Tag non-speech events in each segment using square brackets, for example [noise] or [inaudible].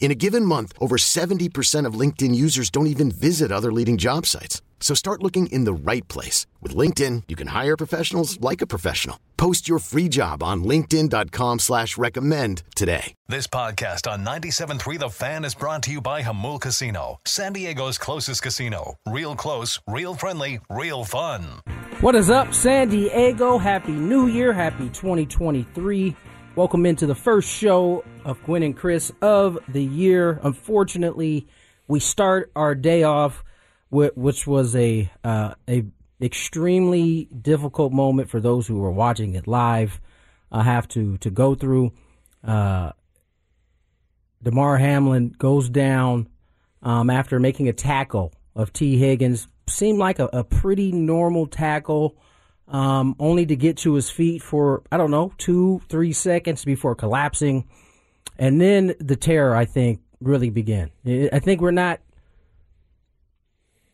In a given month, over 70% of LinkedIn users don't even visit other leading job sites. So start looking in the right place. With LinkedIn, you can hire professionals like a professional. Post your free job on linkedin.com slash recommend today. This podcast on 97.3 The Fan is brought to you by Jamul Casino, San Diego's closest casino. Real close, real friendly, real fun. What is up, San Diego? Happy New Year. Happy 2023. Welcome into the first show of Gwynn and Chris of the year. Unfortunately, we start our day off with, which was a uh, a extremely difficult moment for those who were watching it live. I have to to go through. Uh, Damar Hamlin goes down um, after making a tackle of Tee Higgins. Seemed like a, a pretty normal tackle um, only to get to his feet for, I don't know, two, three seconds before collapsing. And then the terror, I think, really began. I think we're not,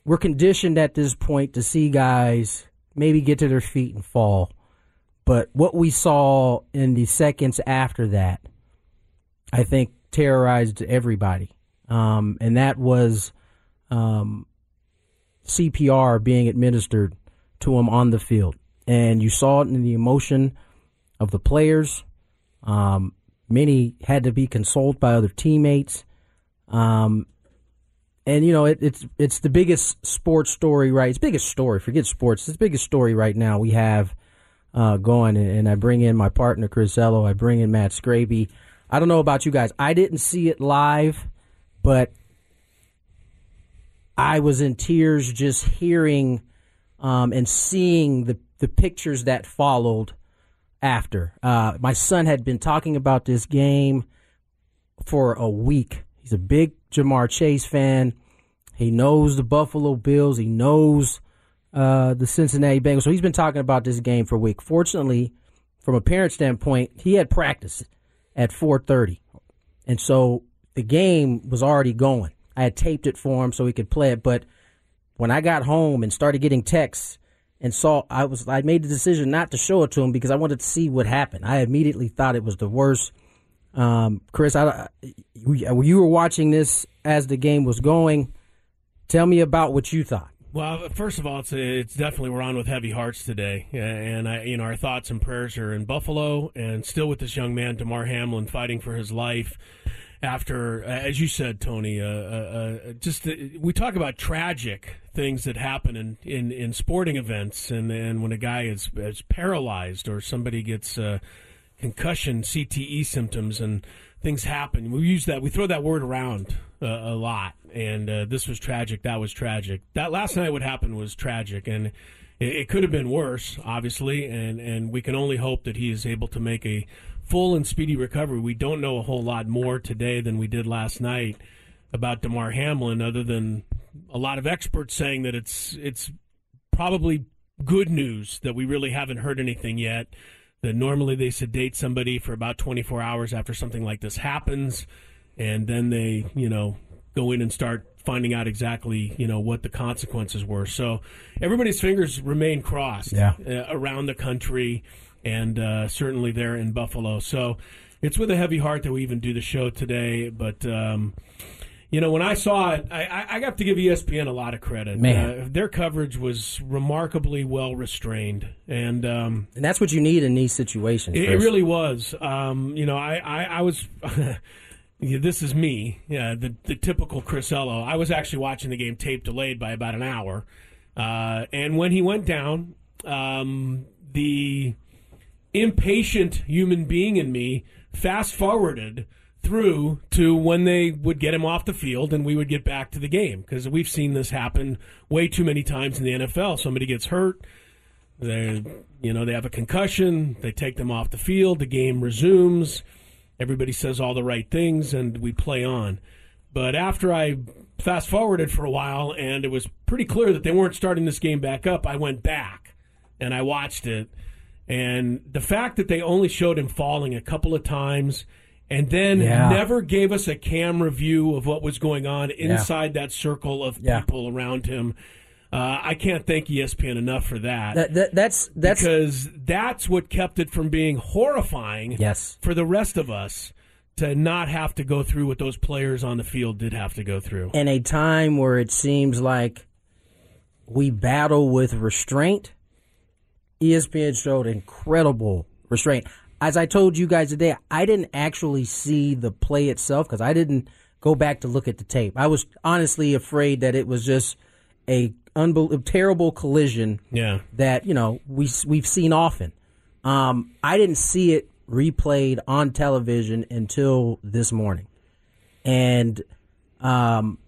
we're conditioned at this point to see guys maybe get to their feet and fall. But what we saw in the seconds after that, I think, terrorized everybody. Um, and that was um, CPR being administered to him on the field and you saw it in the emotion of the players. Um, many had to be consoled by other teammates. Um, and you know it, it's it's the biggest sports story, right? It's biggest story. Forget sports. It's the biggest story right now we have uh, going. And, I bring in my partner Chris Ello. I bring in Matt Scraby. I don't know about you guys. I didn't see it live, but I was in tears just hearing um, and seeing the the pictures that followed after. Uh, my son had been talking about this game for a week. He's a big Ja'Marr Chase fan. He knows the Buffalo Bills. He knows uh, the Cincinnati Bengals. So he's been talking about this game for a week. Fortunately, from a parent standpoint, he had practice at 4:30, and so the game was already going. I had taped it for him so he could play it. But when I got home and started getting texts and saw I was I made the decision not to show it to him because I wanted to see what happened. I immediately thought it was the worst. Um, Chris, I, you were watching this as the game was going. Tell me about what you thought. Well, first of all, it's it's definitely we're on with heavy hearts today, and I, you know, our thoughts and prayers are in Buffalo, and still with this young man, Damar Hamlin, fighting for his life after, as you said, Tony, uh, uh, uh, just uh, we talk about tragic things that happen in, in, in sporting events, and, and when a guy is, is paralyzed or somebody gets uh, concussion, CTE symptoms, and things happen. We use that, we throw that word around uh, a lot, and this was tragic. That was tragic. That last night, what happened was tragic, and it, it could have been worse, obviously, and, and we can only hope that he is able to make a full and speedy recovery. We don't know a whole lot more today than we did last night about Damar Hamlin, other than a lot of experts saying that it's it's probably good news that we really haven't heard anything yet. That normally they sedate somebody for about 24 hours after something like this happens, and then they, you know, go in and start finding out exactly, you know, what the consequences were. So everybody's fingers remain crossed yeah. uh, around the country and uh, certainly there in Buffalo. So it's with a heavy heart that we even do the show today. But um, you know, when I saw it, I, I have to give ESPN a lot of credit. Man, uh, their coverage was remarkably well restrained, and um, and that's what you need in these situations. It, it really was. Um, you know, I I, I was. [laughs] this is me, yeah, the the typical Chris Ello. I was actually watching the game tape delayed by about an hour, uh, and when he went down, um, the impatient human being in me fast forwarded through to when they would get him off the field and we would get back to the game because we've seen this happen way too many times in the NFL. Somebody gets hurt, they you know they have a concussion, they take them off the field, the game resumes, everybody says all the right things, and we play on. But after I fast forwarded for a while and it was pretty clear that they weren't starting this game back up, I went back and I watched it. And the fact that they only showed him falling a couple of times and then Yeah. never gave us a camera view of what was going on inside that circle of Yeah. people around him. Uh, I can't thank ESPN enough for that. That, that, that's that's because that's what kept it from being horrifying yes. for the rest of us to not have to go through what those players on the field did have to go through. in a time where it seems like we battle with restraint, ESPN showed incredible restraint. As I told you guys today, I didn't actually see the play itself because I didn't go back to look at the tape. I was honestly afraid that it was just a unbel- terrible collision Yeah. that you know we we've seen often. Um, I didn't see it replayed on television until this morning, and um,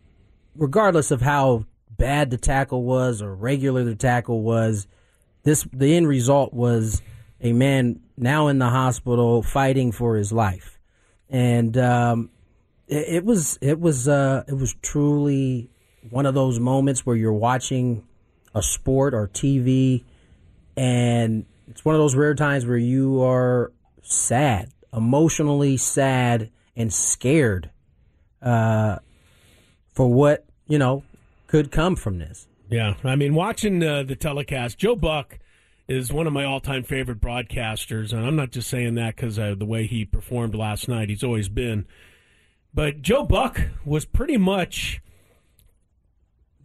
regardless of how bad the tackle was or regular the tackle was, this the end result was a man now in the hospital fighting for his life, and um, it, it was it was uh, it was truly one of those moments where you're watching a sport or TV, and it's one of those rare times where you are sad, emotionally sad and scared uh, for what you know could come from this. Yeah, I mean, watching uh, the telecast, Joe Buck is one of my all-time favorite broadcasters, and I'm not just saying that because uh, the way he performed last night. He's always been, but Joe Buck was pretty much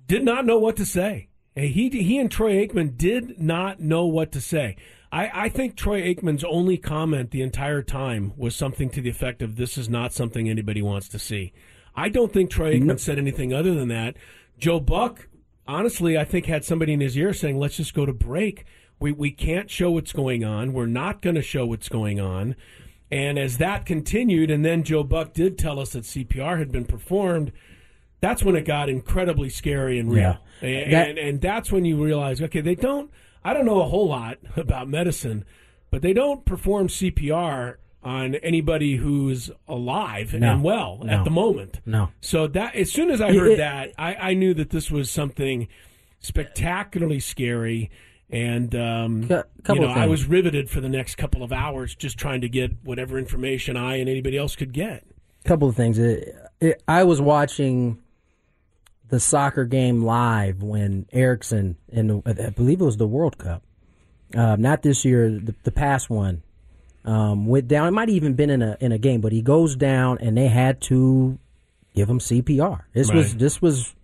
did not know what to say. And He he and Troy Aikman did not know what to say. I, I think Troy Aikman's only comment the entire time was something to the effect of "This is not something anybody wants to see." I don't think Troy Aikman said anything other than that. Joe Buck, honestly, I think had somebody in his ear saying, "Let's just go to break. We we can't show what's going on. We're not going to show what's going on." And as that continued, and then Joe Buck did tell us that CPR had been performed. That's when it got incredibly scary and real. Yeah. And, That- and and that's when you realize, okay, they don't. I don't know a whole lot [laughs] about medicine, but they don't perform CPR on anybody who's alive No. and well No. at the moment. No. So that as soon as I heard it- that, I, I knew that this was something spectacularly scary. And um, you know, I was riveted for the next couple of hours, just trying to get whatever information I and anybody else could get. couple of things. It, it, I was watching the soccer game live when Eriksen, the, I believe it was the World Cup, uh, not this year, the, the past one, um, went down. It might have even been in a in a game, but he goes down, and they had to give him CPR. This was this was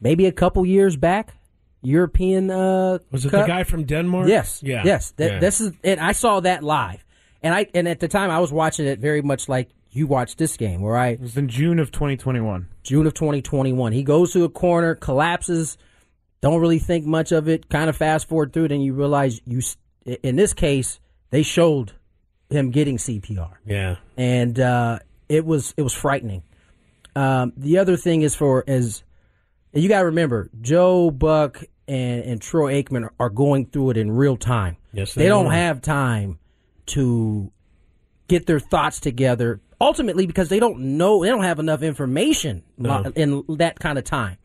maybe a couple years back. European uh, Was it Cup. the guy from Denmark? Yes. Yeah. Yes. That, Yeah. This is, and I saw that live, and I and at the time I was watching it very much like you watched this game, where I It was in June of 2021. June of 2021. He goes to a corner, collapses. Don't really think much of it. Kind of fast forward through it, and you realize you. In this case, they showed him getting CPR, Yeah. and uh, it was it was frightening. Um, the other thing is for as and you got to remember, Joe Buck and, and Troy Aikman are going through it in real time. Yes, they, they don't are. have time to get their thoughts together. Ultimately, because they don't know, they don't have enough information No. in that kind of time.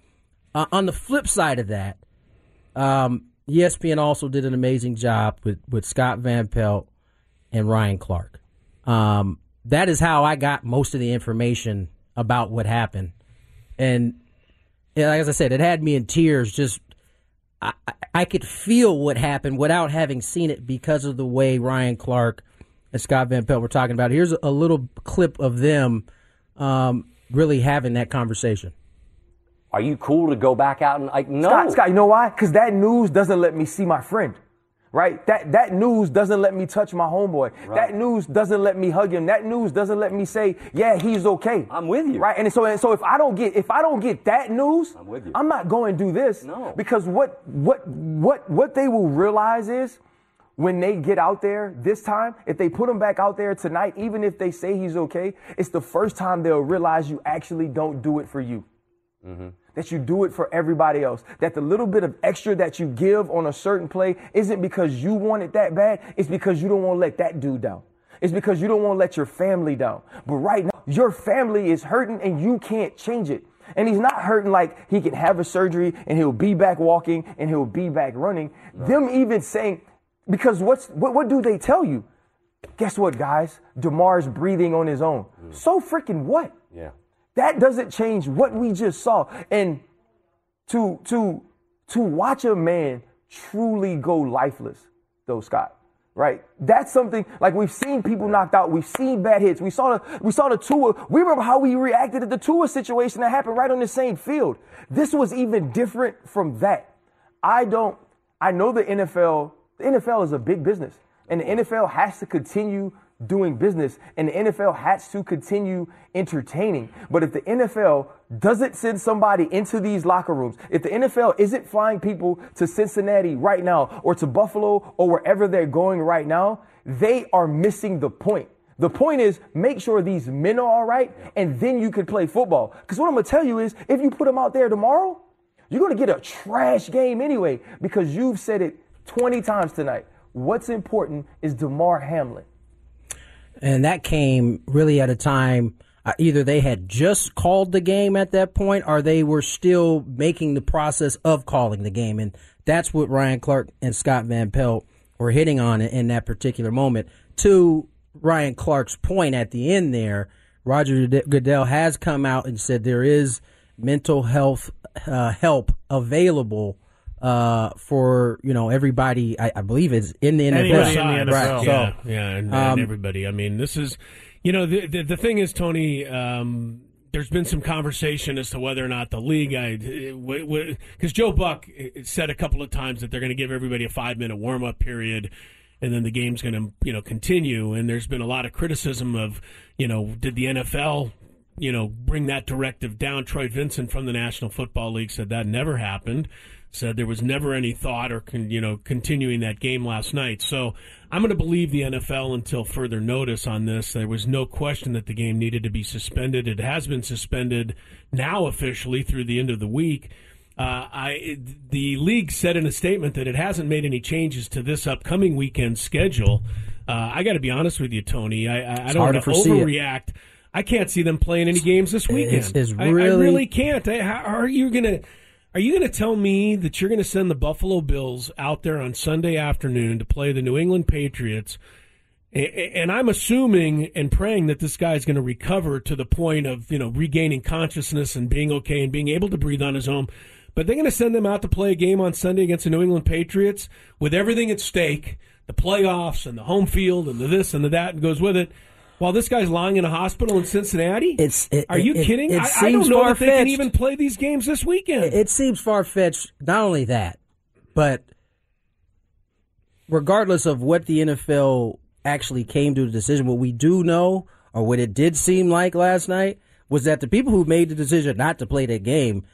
Uh, on the flip side of that, um, ESPN also did an amazing job with, with Scott Van Pelt and Ryan Clark. Um, that is how I got most of the information about what happened. And yeah, as I said, it had me in tears. Just I, I- I could feel what happened without having seen it because of the way Ryan Clark and Scott Van Pelt were talking about it. Here's a little clip of them um, really having that conversation. Are you cool to go back out and like no? Scott, Scott, you know why? Because that news doesn't let me see my friend. Right? That that news doesn't let me touch my homeboy. That news doesn't let me hug him. That news doesn't let me say, yeah, he's okay. I'm with you. Right? And so and so if I don't get if I don't get that news, I'm with you. I'm not going to do this. No. Because what what what what they will realize is when they get out there this time, if they put him back out there tonight, even if they say he's okay, it's the first time they'll realize you actually don't do it for you. Mm-hmm. That you do it for everybody else. That the little bit of extra that you give on a certain play isn't because you want it that bad. It's because you don't want to let that dude down. It's because you don't want to let your family down. But right now, your family is hurting and you can't change it. And he's not hurting like he can have a surgery and he'll be back walking and he'll be back running. Them even saying, because what's, what, what do they tell you? Guess what, guys? Damar's breathing on his own. Mm. So freaking what? Yeah. That doesn't change what we just saw. And to, to, to watch a man truly go lifeless, though, Scott, right? That's something like we've seen people knocked out. We've seen bad hits. We saw the we saw the Tua. We remember how we reacted to the Tua situation that happened right on the same field. This was even different from that. I don't. I know the NFL. The NFL is a big business, and the NFL has to continue doing business and the NFL has to continue entertaining. But if the NFL doesn't send somebody into these locker rooms, if the NFL isn't flying people to Cincinnati right now or to Buffalo or wherever they're going right now, they are missing the point. The point is make sure these men are all right and then you can play football. Because what I'm going to tell you is if you put them out there tomorrow, you're going to get a trash game anyway because you've said it 20 times tonight. What's important is Damar Hamlin and that came really at a time uh, either they had just called the game at that point or they were still making the process of calling the game. And that's what Ryan Clark and Scott Van Pelt were hitting on in that particular moment. To Ryan Clark's point at the end there Roger Goodell has come out and said there is mental health uh, help available uh, for you know everybody. I, I, believe is in the NFL. Anybody in the NFL, right. yeah, so, yeah, and, um, everybody. I mean, this is, you know, the the, the thing is, Tony. Um, there's been some conversation as to whether or not the league, because Joe Buck said a couple of times that they're going to give everybody a five minute warm up period, and then the game's going to you know continue. And there's been a lot of criticism of you know did the NFL you know bring that directive down? Troy Vincent from the National Football League said that never happened said there was never any thought or con, you know continuing that game last night. So I'm going to believe the NFL until further notice on this. There was no question that the game needed to be suspended. It has been suspended now officially through the end of the week. Uh, I the league said in a statement that it hasn't made any changes to this upcoming weekend schedule. Uh, I got to be honest with you, Tony. I, I, I don't want to overreact. I can't see them playing any games this weekend. It's, it's really, I, I, really can't. how are you going to? Are you going to tell me that you're going to send the Buffalo Bills out there on Sunday afternoon to play the New England Patriots? And I'm assuming and praying that this guy is going to recover to the point of, you know, regaining consciousness and being okay and being able to breathe on his own. But they're going to send them out to play a game on Sunday against the New England Patriots with everything at stake, the playoffs and the home field and the this and the that and goes with it while this guy's lying in a hospital in Cincinnati? It's it, Are you it, kidding? It, I, I, don't know if they can even play these games this weekend. It, seems far fetched. Not only that, but regardless of what the NFL actually came to the decision, what we do know, or what it did seem like last night, was that the people who made the decision not to play that game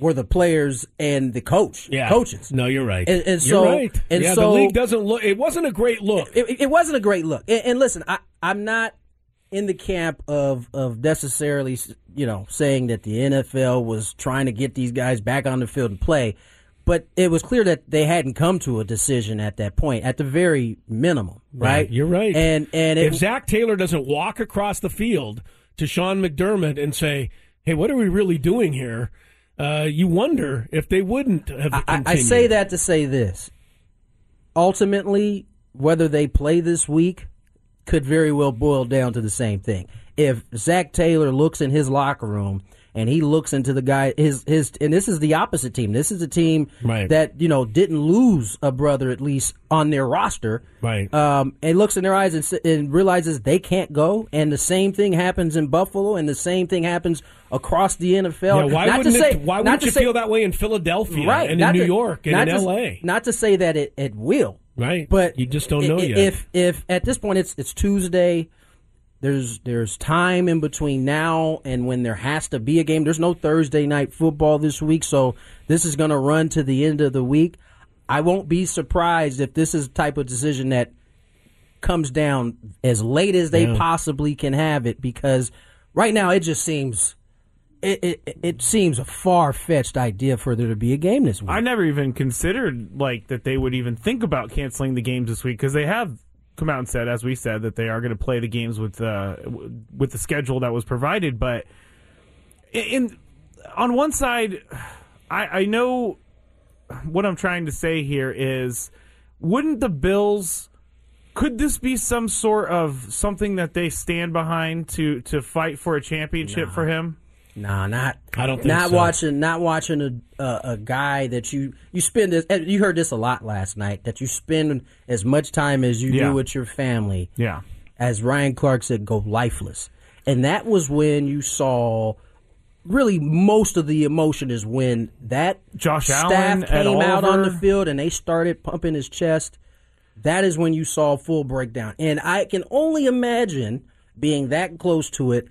were the players and the coach, yeah. coaches. No, you're right. And, and so, you're right. And yeah, so, the league doesn't look. It wasn't a great look. It, it wasn't a great look. And, and, listen, I, I'm not in the camp of of necessarily, you know, saying that the NFL was trying to get these guys back on the field and play. But it was clear that they hadn't come to a decision at that point, at the very minimum, right? right you're right. And and if Zac Taylor doesn't walk across the field to Sean McDermott and say, "Hey, what are we really doing here?" uh, you wonder if they wouldn't have. I, I say that to say this. Ultimately, whether they play this week could very well boil down to the same thing. If Zac Taylor looks in his locker room and he looks into the guy his his and this is the opposite team. This is a team right. that you know didn't lose a brother at least on their roster. Right. Um, and looks in their eyes and, and realizes they can't go. And the same thing happens in Buffalo, and the same thing happens across the NFL. Yeah, why not wouldn't say, it, why wouldn't you say, feel that way in Philadelphia right, and in New York and in to, L.A. Not to say that it, it will. Right. But you just don't know if, yet. If if at this point it's it's Tuesday, there's there's time in between now and when there has to be a game. There's no Thursday night football this week, so this is going to run to the end of the week. I won't be surprised if this is the type of decision that comes down as late as they Yeah. possibly can have it because right now it just seems it it, it seems a far fetched idea for there to be a game this week. I never even considered like that they would even think about canceling the games this week because they have come out and said, as we said, that they are going to play the games with uh, with the schedule that was provided. But in, in on one side, I, I know what I'm trying to say here is, wouldn't the Bills? Could this be some sort of something that they stand behind to to fight for a championship for him? Nah, not. I don't think not so. watching. Not watching a, a a guy that you you spend. This, you heard this a lot last night. That you spend as much time as you Yeah. do with your family. Yeah. As Ryan Clark said, go lifeless, and that was when you saw. Really, most of the emotion is when that Josh staff Allen, came out on the field and they started pumping his chest. That is when you saw a full breakdown, and I can only imagine being that close to it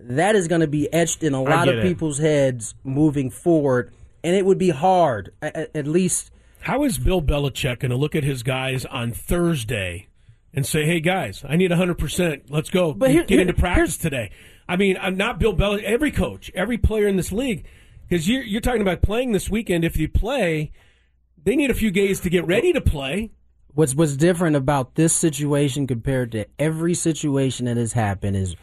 that is going to be etched in a lot of it. people's heads moving forward, and it would be hard, a- a- at least. How is Bill Belichick going to look at his guys on Thursday and say, "Hey guys, I need 100. percent Let's go But here- get here- into practice today." I mean, I'm not Bill Belichick. Every coach, every player in this league, because you're you're talking about playing this weekend. If you play, they need a few days to get ready to play. What's what's different about this situation compared to every situation that has happened is,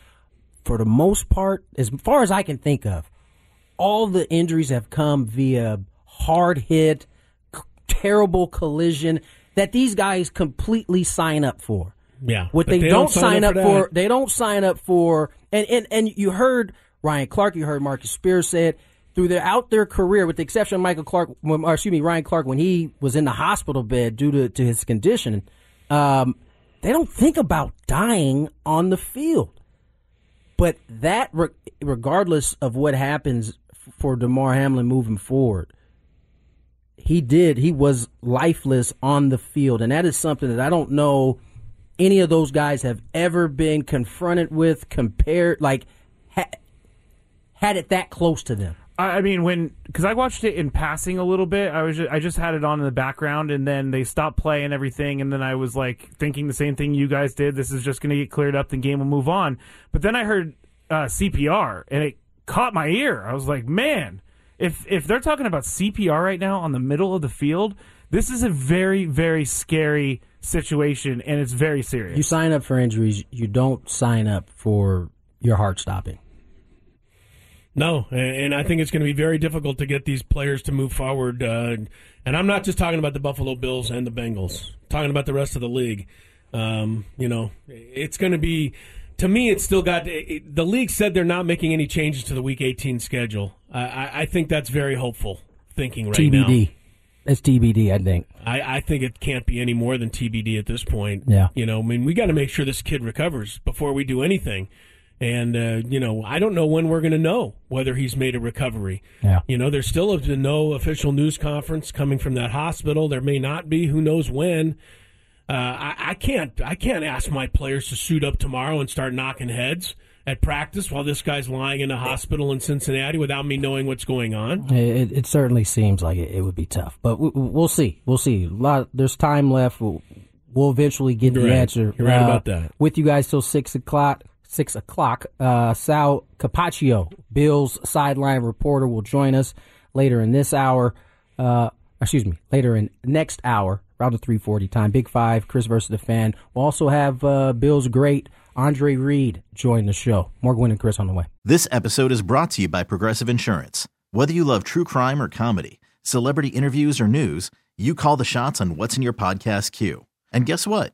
for the most part, as far as I can think of, all the injuries have come via hard hit, c- terrible collision that these guys completely sign up for. Yeah, What but they, don't, sign up, that. for, they don't sign up for, and, and, and you heard Ryan Clark, you heard Marcus Spears say it through their out their career, with the exception of Michael Clark, or excuse me, Ryan Clark, when he was in the hospital bed due to, to his condition, um, they don't think about dying on the field. But that, re- regardless of what happens for Damar Hamlin moving forward, he did. He was lifeless on the field, and that is something that I don't know any of those guys have ever been confronted with, compared, like ha- had it that close to them. I mean, when because I watched it in passing a little bit, I was just, I just had it on in the background, and then they stopped playing everything, and then I was like thinking the same thing you guys did. This is just going to get cleared up, the game will move on. But then I heard uh, CPR, and it caught my ear. I was like, man, if if they're talking about CPR right now on the middle of the field, this is a very very scary situation, and it's very serious. You sign up for injuries, you don't sign up for your heart stopping. No, and I think it's going to be very difficult to get these players to move forward. Uh, and I'm not just talking about the Buffalo Bills and the Bengals. I'm talking about the rest of the league. Um, you know, it's going to be. To me, it's still got. It, the league said they're not making any changes to the Week 18 schedule. I, I, think that's very hopeful thinking right now. TBD. That's TBD, I think. I, I think it can't be any more than TBD at this point. Yeah. You know, I mean, we got to make sure this kid recovers before we do anything. And, uh, you know, I don't know when we're going to know whether he's made a recovery. Yeah. You know, there's still been no official news conference coming from that hospital. There may not be. Who knows when? Uh, I, I can't. I can't ask my players to suit up tomorrow and start knocking heads at practice while this guy's lying in a hospital in Cincinnati without me knowing what's going on. It, it certainly seems like it, it would be tough, but we, we'll see. We'll see. A lot, there's time left. We'll, we'll eventually get You're the right. answer. You're right Uh, about that. With you guys till six o'clock. Six o'clock. Uh, Sal Capaccio, Bills sideline reporter, will join us later in this hour. Uh, excuse me, later in next hour, around the three forty time. Big Five, Chris versus the fan. We'll also have uh, Bills great Andre Reed join the show. More Gwynn and Chris on the way. This episode is brought to you by Progressive Insurance. Whether you love true crime or comedy, celebrity interviews or news, you call the shots on what's in your podcast queue. And guess what?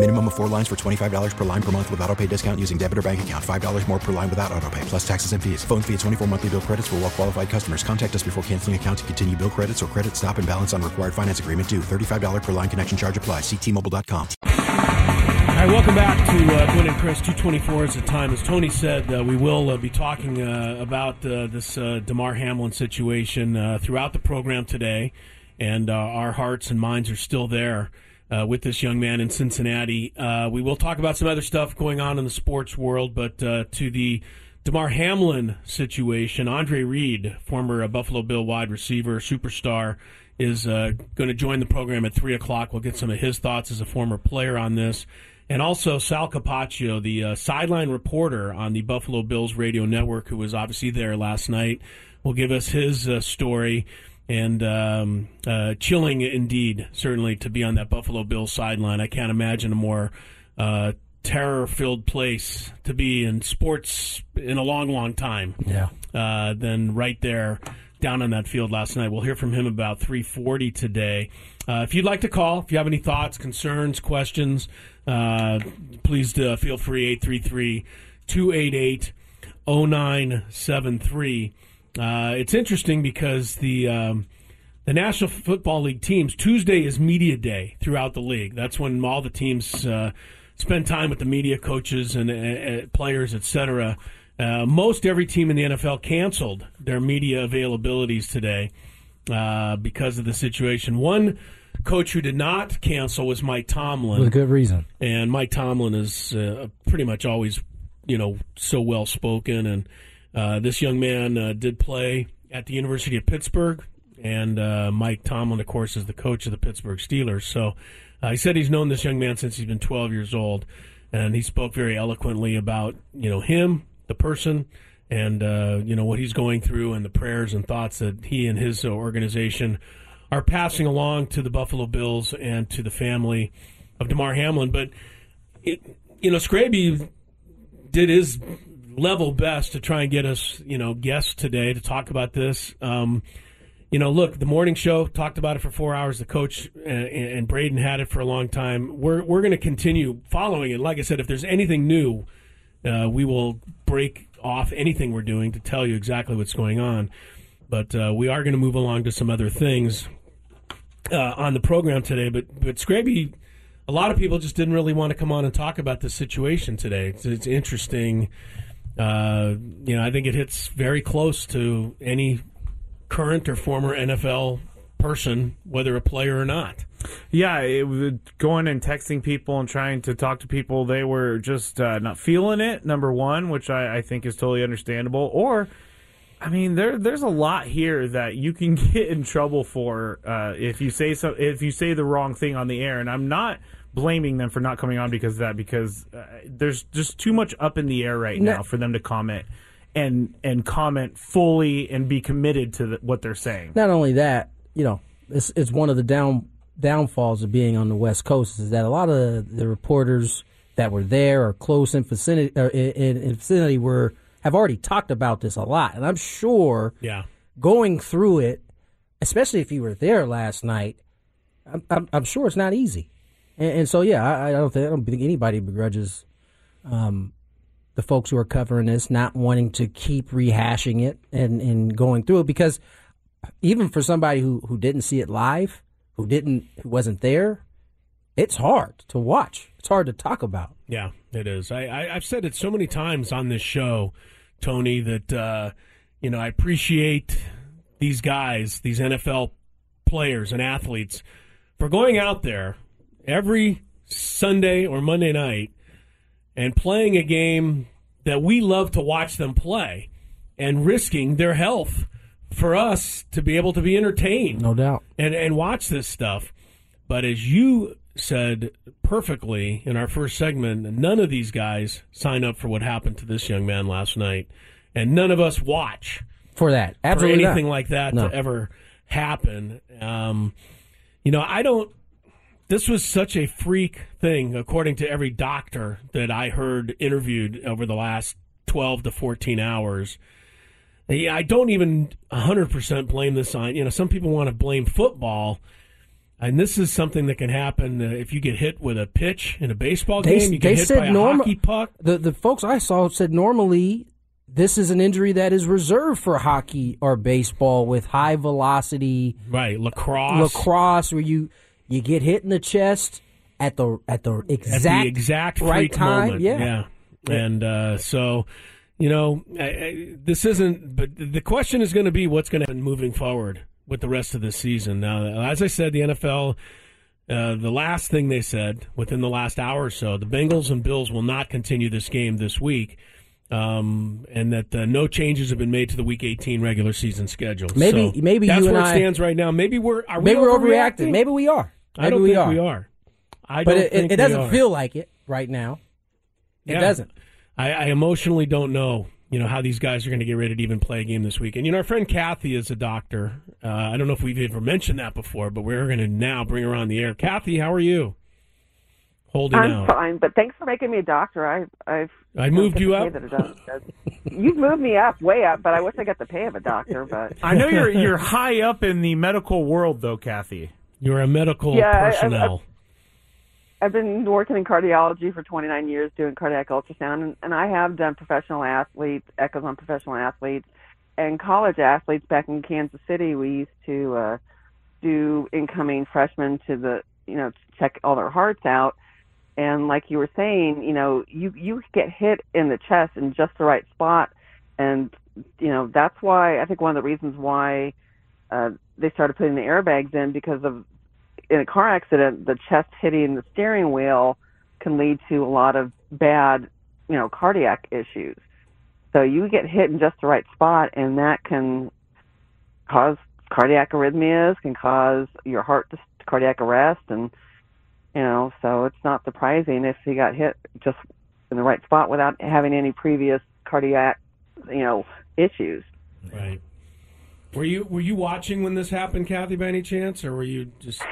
Minimum of four lines for $25 per line per month with auto pay discount using debit or bank account. $5 more per line without auto pay, plus taxes and fees. Phone fee at 24 monthly bill credits for well qualified customers. Contact us before canceling account to continue bill credits or credit stop and balance on required finance agreement due. $35 per line connection charge applies. Ctmobile.com. All right, welcome back to uh, and Chris. 224 is the time. As Tony said, uh, we will uh, be talking uh, about uh, this uh, Damar Hamlin situation uh, throughout the program today, and our hearts and minds are still there uh, with this young man in Cincinnati. Uh, we will talk about some other stuff going on in the sports world, but uh, to the Damar Hamlin situation, Andre Reed, former Buffalo Bill wide receiver, superstar, is uh, going to join the program at 3 o'clock. We'll get some of his thoughts as a former player on this. And also Sal Capaccio, the uh, sideline reporter on the Buffalo Bills radio network, who was obviously there last night, will give us his uh, story. And um, uh, chilling indeed, certainly, to be on that Buffalo Bills sideline. I can't imagine a more uh, terror filled place to be in sports in a long, long time Yeah. uh, than right there down on that field last night. We'll hear from him about 3:40 today. Uh, if you'd like to call, if you have any thoughts, concerns, questions, uh, please uh, feel free 833 288 0973. Uh, it's interesting because the um, the National Football League teams Tuesday is media day throughout the league. That's when all the teams uh, spend time with the media, coaches, and uh, players, etc. Uh, most every team in the NFL canceled their media availabilities today uh, because of the situation. One coach who did not cancel was Mike Tomlin With a good reason. and Mike Tomlin is uh, pretty much always, you know, so well spoken. And uh, this young man uh, did play at the University of Pittsburgh, and uh, Mike Tomlin, of course, is the coach of the Pittsburgh Steelers. So uh, he said he's known this young man since he's been 12 years old, and he spoke very eloquently about you know him, the person. And uh, you know what he's going through, and the prayers and thoughts that he and his organization are passing along to the Buffalo Bills and to the family of Damar Hamlin. But it, you know, Scraby did his level best to try and get us, you know, guests today to talk about this. Um, you know, look, the morning show talked about it for four hours. The coach and, and Braden had it for a long time. We're we're going to continue following it. Like I said, if there's anything new, uh, we will break off anything we're doing to tell you exactly what's going on. But uh, we are going to move along to some other things uh, on the program today. But but Scraby, a lot of people just didn't really want to come on and talk about this situation today. It's, it's interesting. Uh, you know, I think it hits very close to any current or former NFL person, whether a player or not. Yeah, it was going and texting people and trying to talk to people. They were just uh, not feeling it. Number one, which I, I think is totally understandable. Or, I mean, there there's a lot here that you can [laughs] get in trouble for uh, if you say so if you say the wrong thing on the air. And I'm not blaming them for not coming on because of that because uh, there's just too much up in the air right No. now for them to comment and and comment fully and be committed to the, what they're saying. Not only that, you know, it's it's one of the down downfalls of being on the West Coast is that a lot of the reporters that were there or close in vicinity or in, in vicinity were have already talked about this a lot, and I'm sure Yeah. going through it, especially if you were there last night, I'm, I'm, I'm sure it's not easy. And, and so, yeah, I, I don't think I don't think anybody begrudges um, the folks who are covering this not wanting to keep rehashing it and, and going through it because even for somebody who, who didn't see it live, who didn't who wasn't there, it's hard to watch. It's hard to talk about. Yeah, it is. I, I I've said it so many times on this show, Tony, that uh, you know I appreciate these guys, these NFL players and athletes, for going out there every Sunday or Monday night and playing a game that we love to watch them play and risking their health for us to be able to be entertained No doubt. and and watch this stuff. But as you said perfectly in our first segment. None of these guys sign up for what happened to this young man last night, and none of us watch for that. Absolutely for anything not. like that No. to ever happen. Um, you know, I don't. This was such a freak thing, according to every doctor that I heard interviewed over the last twelve to fourteen hours. Yeah, I don't even 100% blame this on, you know, some people want to blame football. And this is something that can happen uh, if you get hit with a pitch in a baseball They, game. You they get hit said by a hockey puck. The the folks I saw said normally this is an injury that is reserved for hockey or baseball with high velocity Right, lacrosse. lacrosse where you you get hit in the chest at the at the exact at the exact right time. moment. Yeah. yeah. And uh, so, you know, I, I, this isn't. But the question is going to be what's going to happen moving forward with the rest of the season. Now, as I said, the NFL. Uh, the last thing they said within the last hour or so, the Bengals and Bills will not continue this game this week, um, and that uh, no changes have been made to the Week 18 regular season schedule. Maybe- So maybe that's you and where it I- stands right now. Maybe we're are Maybe we we're overreacting. Maybe we are. I Maybe don't we think are. we are. I but don't it, think it doesn't feel like it right now. It Yeah. doesn't. I, I emotionally don't know, you know, how these guys are going to get ready to even play a game this week. And you know, our friend Kathy is a doctor. Uh, I don't know if we've ever mentioned that before, but we're going to now bring her on the air. Kathy, how are you? Holding I'm out. fine, but thanks for making me a doctor. I, I've I moved you up? get to say that it does, because You've moved me up, way up, but I wish I got the pay of a doctor. But I know you're you're high up in the medical world, though, Kathy. You're a medical Yeah, I- I- personnel. I've been working in cardiology for 29 years doing cardiac ultrasound, and, and I have done professional athletes, echoes on professional athletes, and college athletes back in Kansas City. We used to uh, do incoming freshmen to the, you know, check all their hearts out. And like you were saying, you know, you you get hit in the chest in just the right spot, and you know that's why I think one of the reasons why uh, they started putting the airbags in because of in a car accident, the chest hitting the steering wheel can lead to a lot of bad, you know, cardiac issues. So you get hit in just the right spot, and that can cause cardiac arrhythmias, can cause your heart to cardiac arrest, and you know, so it's not surprising if he got hit just in the right spot without having any previous cardiac, you know, issues. Right. Were you were you watching when this happened, Kathy, by any chance, or were you just?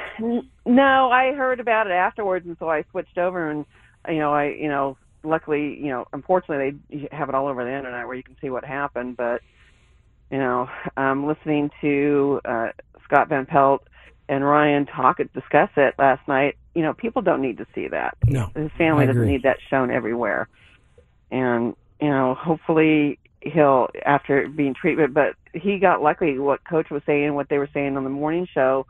No, I heard about it afterwards, and so I switched over, and you know, I, you know, luckily, you know, unfortunately, they have it all over the internet where you can see what happened. But you know, um, listening to uh, Scott Van Pelt and Ryan talk discuss it last night, you know, people don't need to see that. No, His family doesn't need that shown everywhere, and you know, hopefully he'll after being treated. But he got lucky. What coach was saying, what they were saying on the morning show,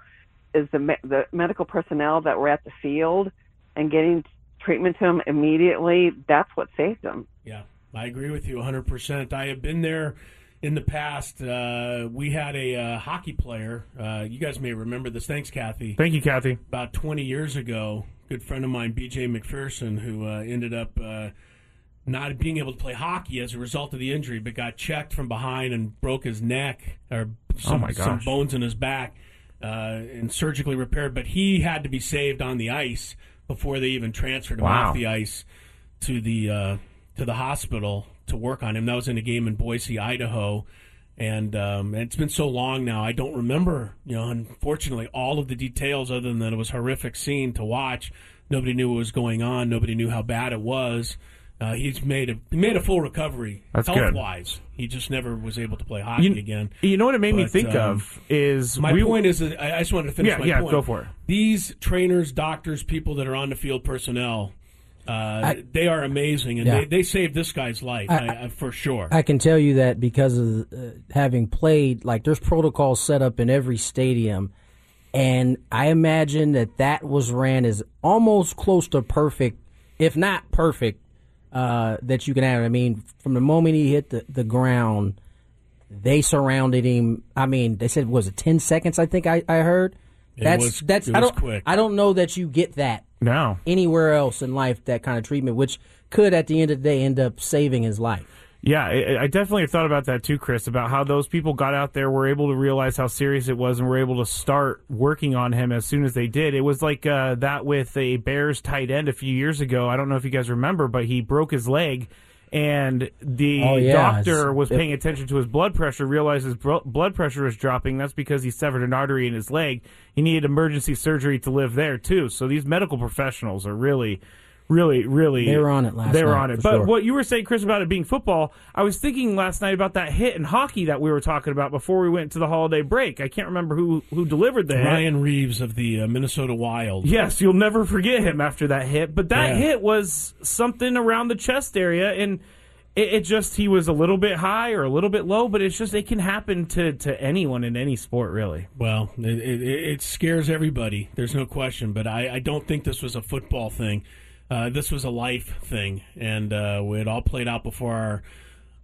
is the me- the medical personnel that were at the field and getting treatment to him immediately. That's what saved him. Yeah, I agree with you 100%. I have been there in the past. Uh, we had a uh, hockey player. Uh, you guys may remember this. Thanks, Kathy. Thank you, Kathy. About 20 years ago, good friend of mine, BJ McPherson, who uh, ended up uh, not being able to play hockey as a result of the injury, but got checked from behind and broke his neck or some, Oh, some bones in his back uh, and surgically repaired. But he had to be saved on the ice before they even transferred him Wow. off the ice to the uh, to the hospital to work on him. That was in a game in Boise, Idaho. And, um, and it's been so long now. I don't remember, you know, unfortunately, all of the details other than that it was a horrific scene to watch. Nobody knew what was going on. Nobody knew how bad it was. Uh, he's made a he made a full recovery That's good. health wise. He just never was able to play hockey You, again. you know what it made me think um, of is my we, point is that I I just wanted to finish Yeah, my yeah, point. go for it. These trainers, doctors, people that are on the field personnel, uh, they are amazing, and Yeah. they, they saved this guy's life I- I, I, for sure. I can tell you that because of uh, having played, like there's protocols set up in every stadium, and I imagine that that was ran as almost close to perfect, if not perfect, uh, that you can have. I mean, from the moment he hit the, the ground, they surrounded him. I mean, they said was it ten seconds? I think I, I heard. It That's was- that's I don't quick. I don't know that you get that now anywhere else in life that kind of treatment, which could at the end of the day end up saving his life. Yeah, I, I definitely thought about that too, Chris. About how those people got out there, were able to realize how serious it was, and were able to start working on him as soon as they did. It was like uh, that with a Bears tight end a few years ago. I don't know if you guys remember, but he broke his leg, and the Oh, yeah. doctor was paying attention to his blood pressure, realized his bro- blood pressure was dropping. That's because he severed an artery in his leg. He needed emergency surgery to live there too. So these medical professionals are really. Really, really, They were on it last They were night, on it. But sure. what you were saying, Chris, about it being football, I was thinking last night about that hit in hockey that we were talking about before we went to the holiday break. I can't remember who who delivered the hit. Ryan Reaves of the uh, Minnesota Wild. Yes, you'll never forget him after that hit. But that Yeah. hit was something around the chest area, and it, it just he was a little bit high or a little bit low. But it's just it can happen to to anyone in any sport, really. Well, it, it, it scares everybody. There's no question. But I, I don't think this was a football thing. Uh, this was a life thing, and uh, it all played out before our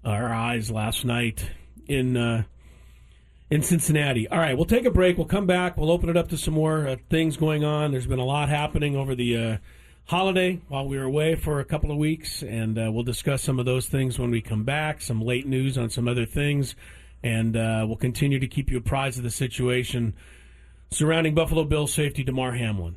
our eyes last night in uh, in Cincinnati. All right, we'll take a break. We'll come back. We'll open it up to some more uh, things going on. There's been a lot happening over the uh, holiday while we were away for a couple of weeks, and uh, we'll discuss some of those things when we come back. Some late news on some other things, and uh, we'll continue to keep you apprised of the situation surrounding Buffalo Bills safety Damar Hamlin.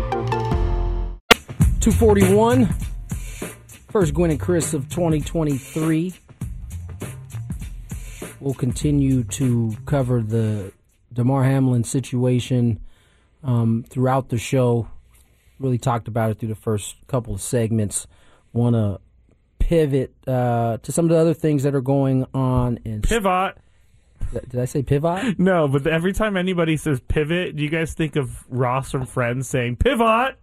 241. First Gwynn and Chris of 2023. We'll continue to cover the Damar Hamlin situation um, throughout the show. Really talked about it through the first couple of segments. Want to pivot uh, to some of the other things that are going on in Pivot. Did I say pivot? No, but every time anybody says pivot, do you guys think of Ross from Friends saying pivot?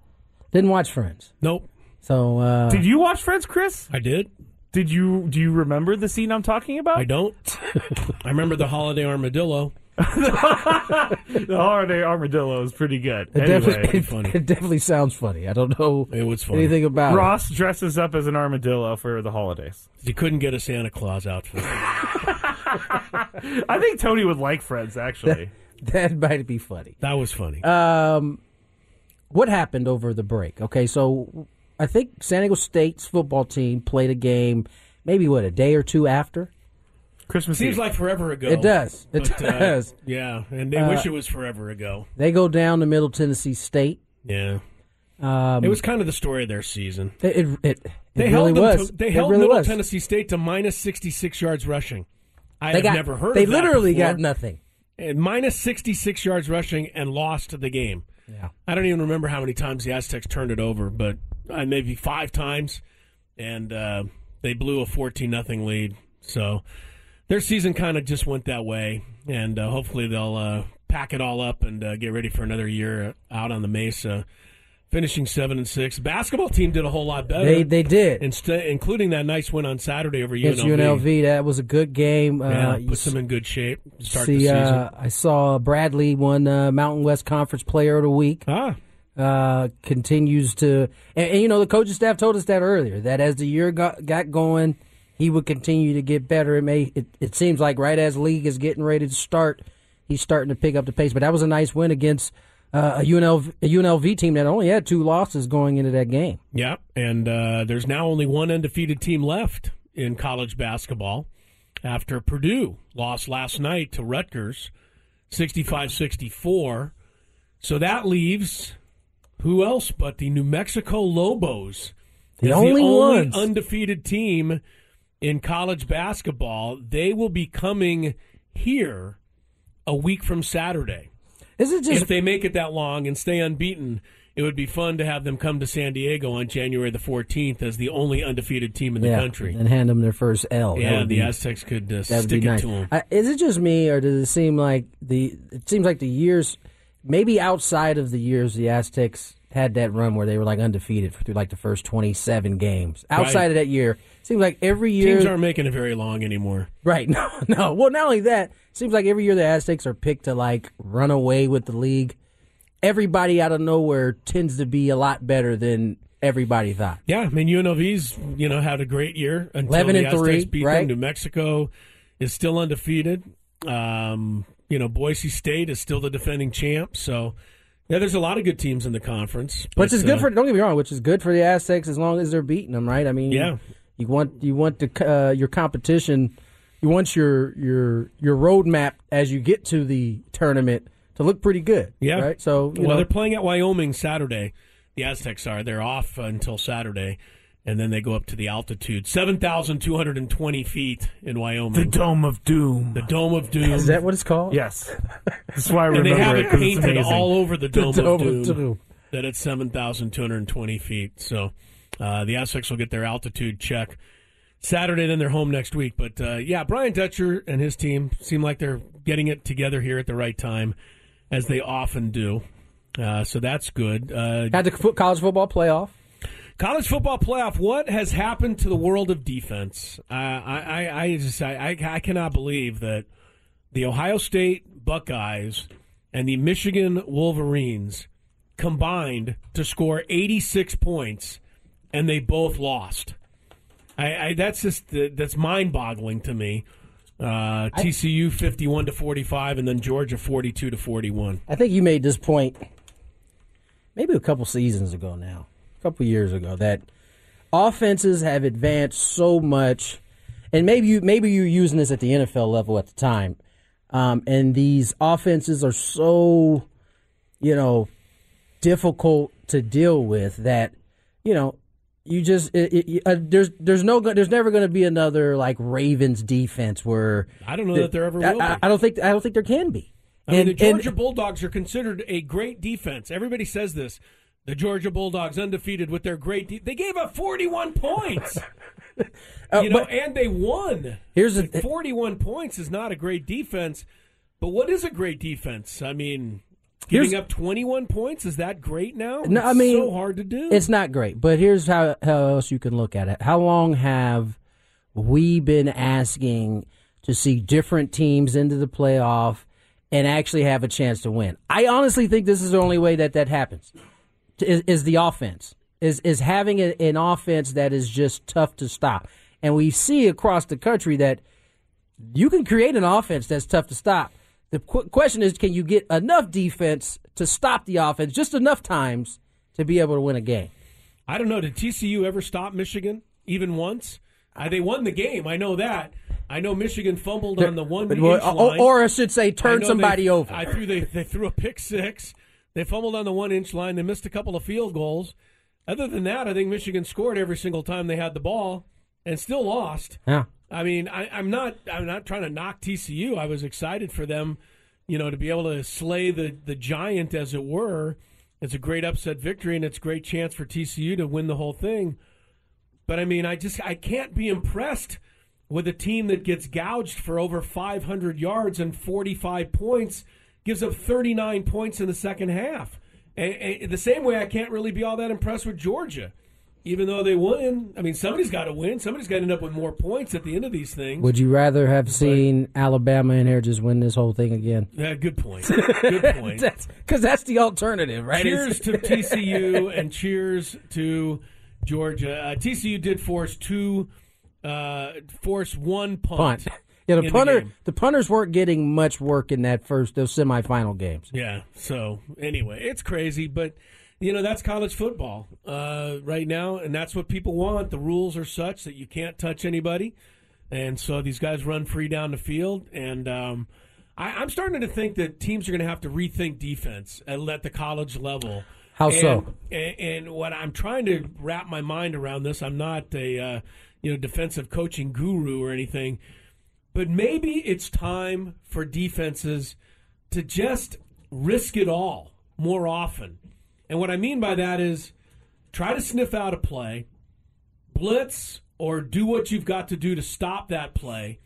Didn't watch Friends. Nope. So uh, Did you watch Friends, Chris? I did. Did you? Do you remember the scene I'm talking about? I don't. [laughs] I remember the holiday armadillo. [laughs] the holiday armadillo is pretty good. It, Anyway. definitely, it, it definitely sounds funny. I don't know It was funny. anything about it. Ross dresses up as an armadillo for the holidays. You couldn't get a Santa Claus outfit. [laughs] I think Tony would like Friends actually. That might be funny. That was funny. Um, what happened over the break? Okay, so I think San Diego State's football team played a game, maybe what a day or two after. Christmas Seems like forever ago. It does. It But, uh, does. yeah, and they Uh, wish it was forever ago. They go down to Middle Tennessee State. Yeah. Um, it was kind of the story of their season. It it, it, it They really held them was. To, they It held really Middle was. Tennessee State to minus 66 yards rushing. I They have got- never heard They of that literally before. got nothing. And minus 66 yards rushing and lost the game. Yeah. I don't even remember how many times the Aztecs turned it over, but uh, maybe five times. And uh, they blew a 14 nothing lead. So their season kind of just went that way. And uh, hopefully they'll uh, pack it all up and uh, get ready for another year out on the Mesa. Finishing seven and six, basketball team did a whole lot better. They they did. Instead, including that nice win on Saturday over UNLV. UNLV, that was a good game. Yeah, uh, puts them in good shape. to Start See, the season. uh, I saw Bradley won uh, Mountain West Conference Player of the Week. Ah. Uh, continues to, and, and, you know, the coaching staff told us that earlier that as the year got, got going, he would continue to get better. It may, it, it seems like right as league is getting ready to start, he's starting to pick up the pace. But that was a nice win against uh, a UNLV, a UNLV team that only had two losses going into that game. Yeah, and uh, there's now only one undefeated team left in college basketball after Purdue lost last night to Rutgers 65 64. So that leaves who else but the New Mexico Lobos? The only ones. undefeated team in college basketball. They will be coming here a week from Saturday. Is it just if they make it that long and stay unbeaten? It would be fun to have them come to San Diego on January the 14th as the only undefeated team in the yeah, country. and hand them their first L. Yeah, the Aztecs could uh, stick be it nice. to them. Uh, is it just me, or does it seem like the? It seems like the years, maybe outside of the years, the Aztecs had that run where they were like undefeated through like the first twenty-seven games. Outside Right. of that year, Seems like every year Teams aren't making it very long anymore. Right. [laughs] No, no. Well, not only that, seems like every year the Aztecs are picked to like run away with the league. Everybody out of nowhere tends to be a lot better than everybody thought. Yeah, I mean UNLV's you know had a great year until 11 the and Aztecs three, beat right? them. New Mexico is still undefeated. Um, you know Boise State is still the defending champ. So yeah, there's a lot of good teams in the conference. Which is good uh, for don't get me wrong, which is good for the Aztecs as long as they're beating them, right? I mean, Yeah. You want you want the uh, your competition, you want your your your roadmap as you get to the tournament to look pretty good. Yeah. Right. So you well, know, they're playing at Wyoming Saturday. The Aztecs are. They're off until Saturday, and then they go up to the altitude seven thousand two hundred and twenty feet in Wyoming. The Dome of Doom. The Dome of Doom. is that what it's called? Yes. That's why I and remember they have it it 'cause it's painted all over the The Dome, Dome of, of Doom, Doom. That it's seven thousand two hundred and twenty feet. So uh, the Aztecs will get their altitude check Saturday. Then they're home next week. But uh, yeah, Brian Dutcher and his team seem like they're getting it together here at the right time, as they often do. Uh, so that's good. Uh, Got the college football playoff. College football playoff. What has happened to the world of defense? Uh, I, I, I just, I, I, I cannot believe that the Ohio State Buckeyes and the Michigan Wolverines combined to score 86 points, and they both lost. I, I that's just that's mind-boggling to me. Uh, TCU 51 to 45, and then Georgia 42 to 41. I think you made this point maybe a couple seasons ago now, a couple years ago, that offenses have advanced so much, and maybe you maybe you're using this at the NFL level at the time, um, and these offenses are so, you know, difficult to deal with that, you know. You just it, it, uh, there's there's no there's never going to be another like Ravens defense where I don't know that there ever will I, be. I don't think I don't think there can be. I mean, And- the and- Georgia Bulldogs are considered a great defense. Everybody says this. The Georgia Bulldogs undefeated with their great. De- they gave up 41 points. [laughs] Uh, you know, but- and they won. Here's the- 41 points is not a great defense, but what is a great defense? I mean, Here's- giving up 21 points is that great now? No, I mean so hard to do. It's not great, but here's how how else you can look at it. How long have we been asking to see different teams into the playoff and actually have a chance to win? I honestly think this is the only way that that happens. Is, is the offense is is having a, an offense that is just tough to stop, and we see across the country that you can create an offense that's tough to stop. The qu- question is, can you get enough defense to stop the offense just enough times to be able to win a game? I don't know. Did TCU ever stop Michigan even once? Uh, they won the game. I know that. I know Michigan fumbled on the one inch Or, line. or, or I should say, turned somebody they, over. I threw they, they threw a pick six. They fumbled on the one inch line. They missed a couple of field goals. Other than that, I think Michigan scored every single time they had the ball and still lost. Yeah. I mean, I, I'm not I'm not trying to knock TCU. I was excited for them, you know, to be able to slay the the giant, as it were. It's a great upset victory, and it's a great chance for TCU to win the whole thing. But I mean, I just I can't be impressed with a team that gets gouged for over 500 yards and 45 points, gives up 39 points in the second half. And, and the same way, I can't really be all that impressed with Georgia, even though they win. I mean, somebody's got to win. Somebody's got to end up with more points at the end of these things. Would you rather have seen Alabama in here just win this whole thing again? Yeah, good point. [laughs] Good point. Because that's the alternative, right? Cheers to TCU [laughs] and cheers to Georgia. Uh, TCU did force two, uh, force one punt. punt. Yeah, the punter, game. the punters weren't getting much work in that first those semifinal games. Yeah. So anyway, it's crazy, but you know that's college football uh, right now, and that's what people want. The rules are such that you can't touch anybody, and so these guys run free down the field. And um, I, I'm starting to think that teams are going to have to rethink defense at, at the college level. How And- so? And, and what I'm trying to wrap my mind around this, I'm not a uh, you know defensive coaching guru or anything, but maybe it's time for defenses to just risk it all more often. And what I mean by that is try to sniff out a play, blitz, or do what you've got to do to stop that play.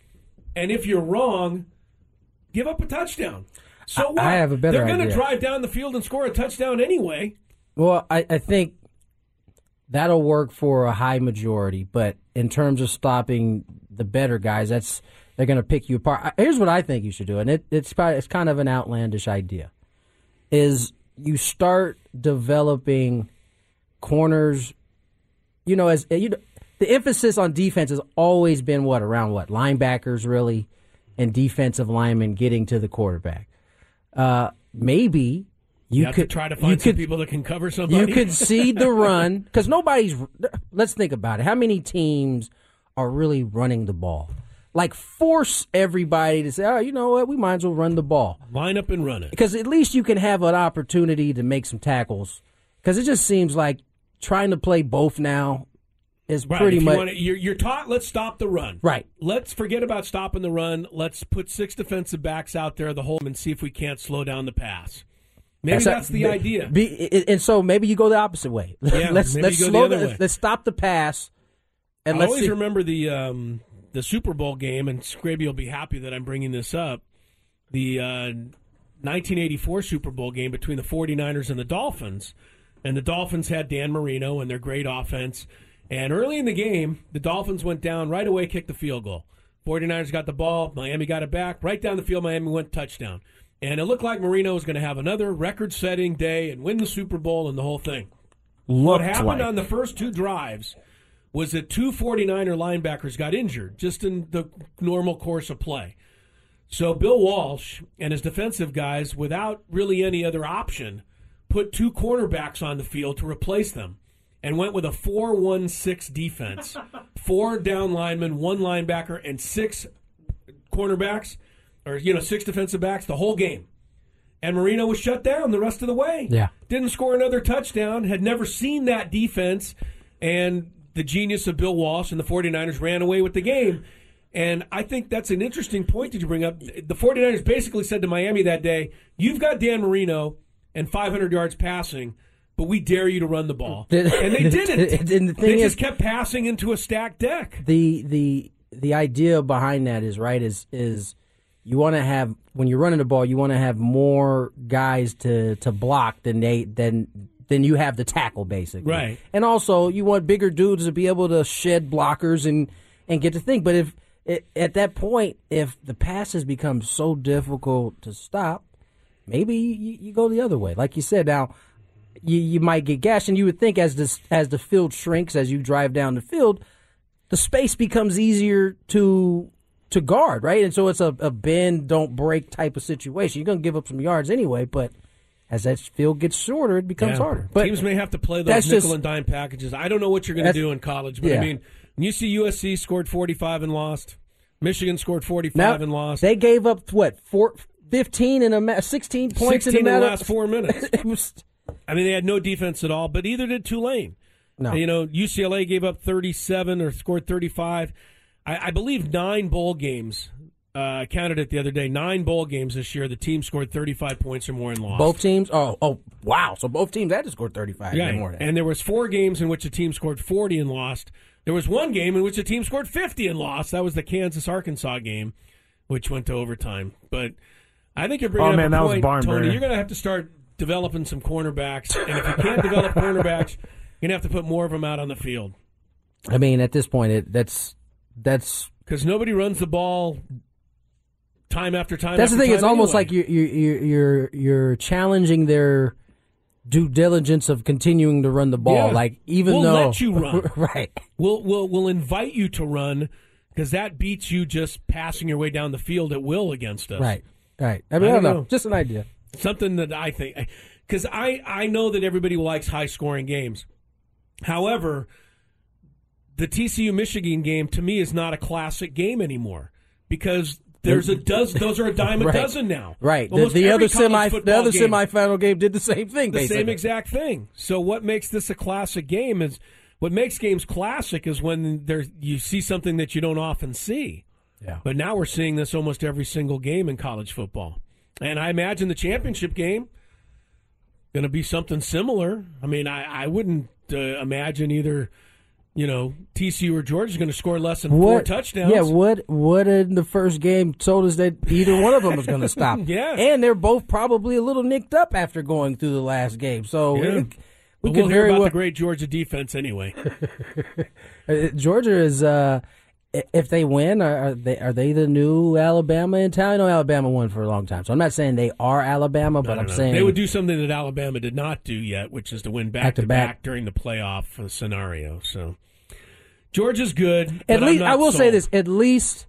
And if you're wrong, give up a touchdown. So what? I have a better They're going to drive down the field and score a touchdown anyway. Well, I, I think that'll work for a high majority. But in terms of stopping the better guys, that's they're going to pick you apart. Here's what I think you should do, and it, it's it's kind of an outlandish idea. Is you start developing corners, you know, as you the emphasis on defense has always been what around what linebackers really, and defensive linemen getting to the quarterback. Uh, maybe you, have could to try to find you some could, people that can cover somebody. You could see the [laughs] run because nobody's. Let's think about it. How many teams are really running the ball? Like force everybody to say, "Oh, you know what? We might as well run the ball." Line up and run it. Because at least you can have an opportunity to make some tackles. Because it just seems like trying to play both now is Right, pretty you much wanna- you're, you're taught. Let's stop the run. Right. Let's forget about stopping the run. Let's put six defensive backs out there the whole and see if we can't slow down the pass. Maybe that's, the be- idea. be- and so maybe you go the opposite way. [laughs] Yeah, let's let's you go the slow the, way. let's stop the pass. And I let's always see. remember the um, the Super Bowl game, and Scraby will be happy that I'm bringing this up. The uh, 1984 Super Bowl game between the 49ers and the Dolphins. And the Dolphins had Dan Marino and their great offense. And early in the game, the Dolphins went down right away, kicked the field goal. 49ers got the ball. Miami got it back. Right down the field, Miami went touchdown. And it looked like Marino was going to have another record setting day and win the Super Bowl and the whole thing. what happened like. on the first two drives was that two 49er linebackers got injured just in the normal course of play. So Bill Walsh and his defensive guys, without really any other option, put two cornerbacks on the field to replace them and went with a 4 1 6 defense. [laughs] Four down linemen, one linebacker, and six cornerbacks, or, you know, six defensive backs the whole game. And Marino was shut down the rest of the way. Yeah. Didn't score another touchdown, had never seen that defense, and the genius of Bill Walsh and the 49ers ran away with the game. And I think that's an interesting point that you bring up. The 49ers basically said to Miami that day, You've got Dan Marino and 500 yards passing, but we dare you to run the ball. and they [laughs] didn't. And the thing they is- just kept passing into a stacked deck. the the the idea behind that is right is is you want to have when you're running the ball you want to have more guys to to block than they than than you have the tackle basically Right. and also you want bigger dudes to be able to shed blockers and and get to think but if it, at that point if the passes become so difficult to stop maybe you, you go the other way like you said now you, you might get gashed and you would think as this as the field shrinks as you drive down the field the space becomes easier to to guard, right? And so it's a, a bend, don't break type of situation. You're going to give up some yards anyway, but as that field gets shorter, it becomes Yeah. harder. But Teams may have to play those nickel just- and dime packages. I don't know what you're going to do in college, but I mean, when you see USC scored 45 and lost, Michigan scored 45 now, and lost. they gave up what four, 15 in a 16 points 16 in in the last four minutes. [laughs] it was I mean, they had no defense at all, but either did Tulane. No. You know, UCLA gave up 37 or scored 35. I, I believe nine bowl games. Uh, I counted it the other day. Nine bowl games this year. The team scored 35 points or more and lost. both teams. Oh, oh, wow! So both teams had to score 35 Yeah, or more. and there was four games in which a team scored 40 and lost. There was one game in which a team scored 50 and lost. That was the Kansas Arkansas game, which went to overtime. But I think you're bringing Oh, up man, a that was point, barn Tony. burner. You're going to have to start developing some cornerbacks, and if you can't develop cornerbacks, you're going to have to put more of them out on the field I mean, at this point, it, that's that's because nobody runs the ball time after time. That's the after thing. It's time almost anyway. like you you you you're you're challenging their due diligence of continuing to run the ball. Yeah. Like even we'll though let you run, [laughs] right? We'll we'll we'll invite you to run because that beats you just passing your way down the field at will against us. Right, right. I mean, I, don't know. Just an idea. Something that I think because I I know that everybody likes high scoring games. However, the TCU Michigan game to me is not a classic game anymore because there's a dozen. Those are a dime a [laughs] Right. dozen now. Right. The, Almost the every other semi the other game. semifinal game did the same thing. the basically. same exact thing. So what makes this a classic game is what makes games classic is when there you see something that you don't often see. Yeah. But now we're seeing this almost every single game in college football. And I imagine the championship game going to be something similar. I mean, I, I wouldn't uh, imagine either, you know, TCU or Georgia is going to score less than four What touchdowns. Yeah, what what in the first game told us that either one of them was going to stop. [laughs] Yeah. and they're both probably a little nicked up after going through the last game. So Yeah. it- we But could we'll hear very about well. the great Georgia defense anyway. [laughs] Uh, Georgia is. Uh, if they win, are, are they are they the new Alabama in town? I know Alabama won for a long time, so I'm not saying they are Alabama, but I'm saying they would do something that Alabama did not do yet, which is to win back to back during the playoff scenario. So Georgia's good. At least I will say this: at least,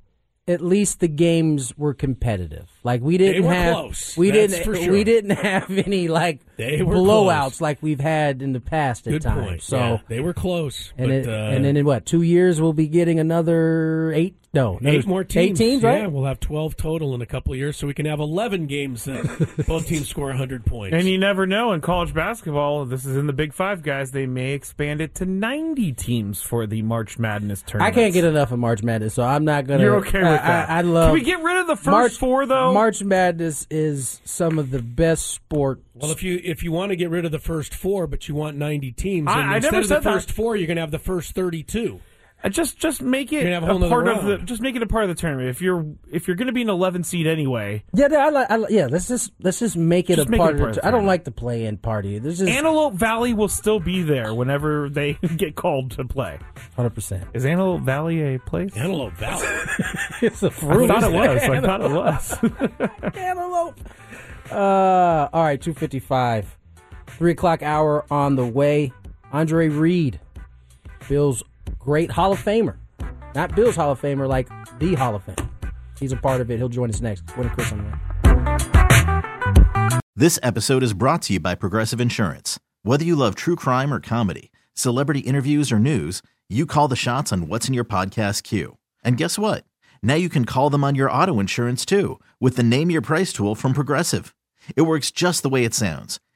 at least the games were competitive. Like we didn't have, close. we That's didn't, sure. we didn't have [laughs] any like blowouts close. like we've had in the past at Good times. point. So. Yeah, they were close. And, but, it, uh, and then in what two years we'll be getting another eight no another Eight more teams. eight teams right Yeah, we'll have 12 total in a couple of years, so we can have 11 games that [laughs] both teams score 100 points. And you never know in college basketball. This is in the Big Five, guys. They may expand it to ninety teams for the March Madness tournament. I can't get enough of March Madness, so I'm not gonna. You're okay with I, that? I, I love. Can we get rid of the first March, four though? March Madness is some of the best sport. Well, if you if you want to get rid of the first four, but you want 90 teams, I- then I never of the said that. first four, you're going to have the first 32. Uh, just just make it You're gonna have a a, whole nother part of the just make it a part of the tournament. If you're if you're going to be an 11 seed anyway, Yeah, I like. I, like- yeah, let's just let's just make it Just a make part a part of of it. the I don't like the play-in party. There's just Antelope Valley will still be there whenever they [laughs] get called to play. hundred percent. Is Antelope Valley a place? Antelope Valley. [laughs] it's a fruit. thought it was. I thought it [laughs] was. Antelope. Uh, all right, two fifty-five, three o'clock hour on the way. Andre Reed, Bill's great Hall of Famer, not Bill's Hall of Famer, like the Hall of Fame. He's a part of it. He'll join us next. Winnie Chris on the. This episode is brought to you by Progressive Insurance. Whether you love true crime or comedy, celebrity interviews or news, you call the shots on what's in your podcast queue. And guess what? Now you can call them on your auto insurance too with the Name Your Price tool from Progressive. It works just the way it sounds.